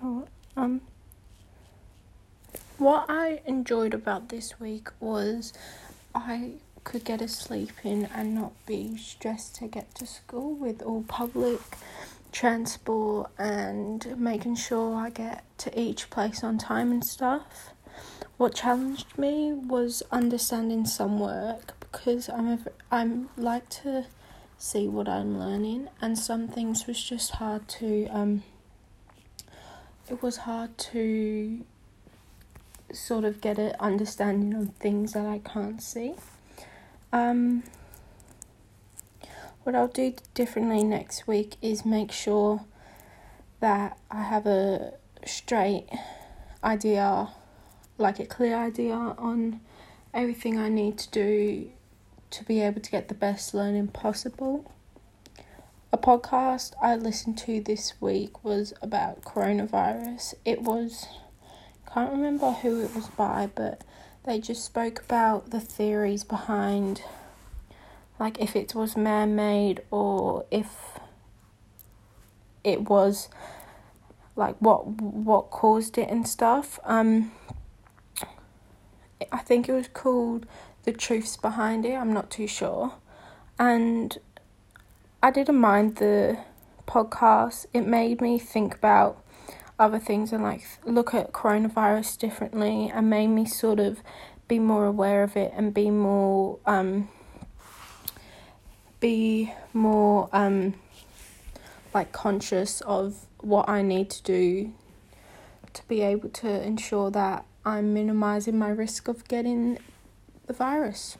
know. Um, what I enjoyed about this week was I could get a sleep in and not be stressed to get to school with all public transport and making sure I get to each place on time and stuff. What challenged me was understanding some work because I'm a, I'm like to see what I'm learning and some things was just hard to um it was hard to sort of get an understanding of things that I can't see. Um, what I'll do differently next week is make sure that I have a straight idea, like a clear idea on everything I need to do to be able to get the best learning possible. Podcast I listened to this week was about coronavirus. It was can't remember who it was by, but they just spoke about the theories behind like if it was man made or if it was like what what caused it and stuff. Um I think it was called The Truths Behind It, I'm not too sure. And I didn't mind the podcast. It made me think about other things and like look at coronavirus differently and made me sort of be more aware of it and be more um be more um like conscious of what I need to do to be able to ensure that I'm minimizing my risk of getting the virus.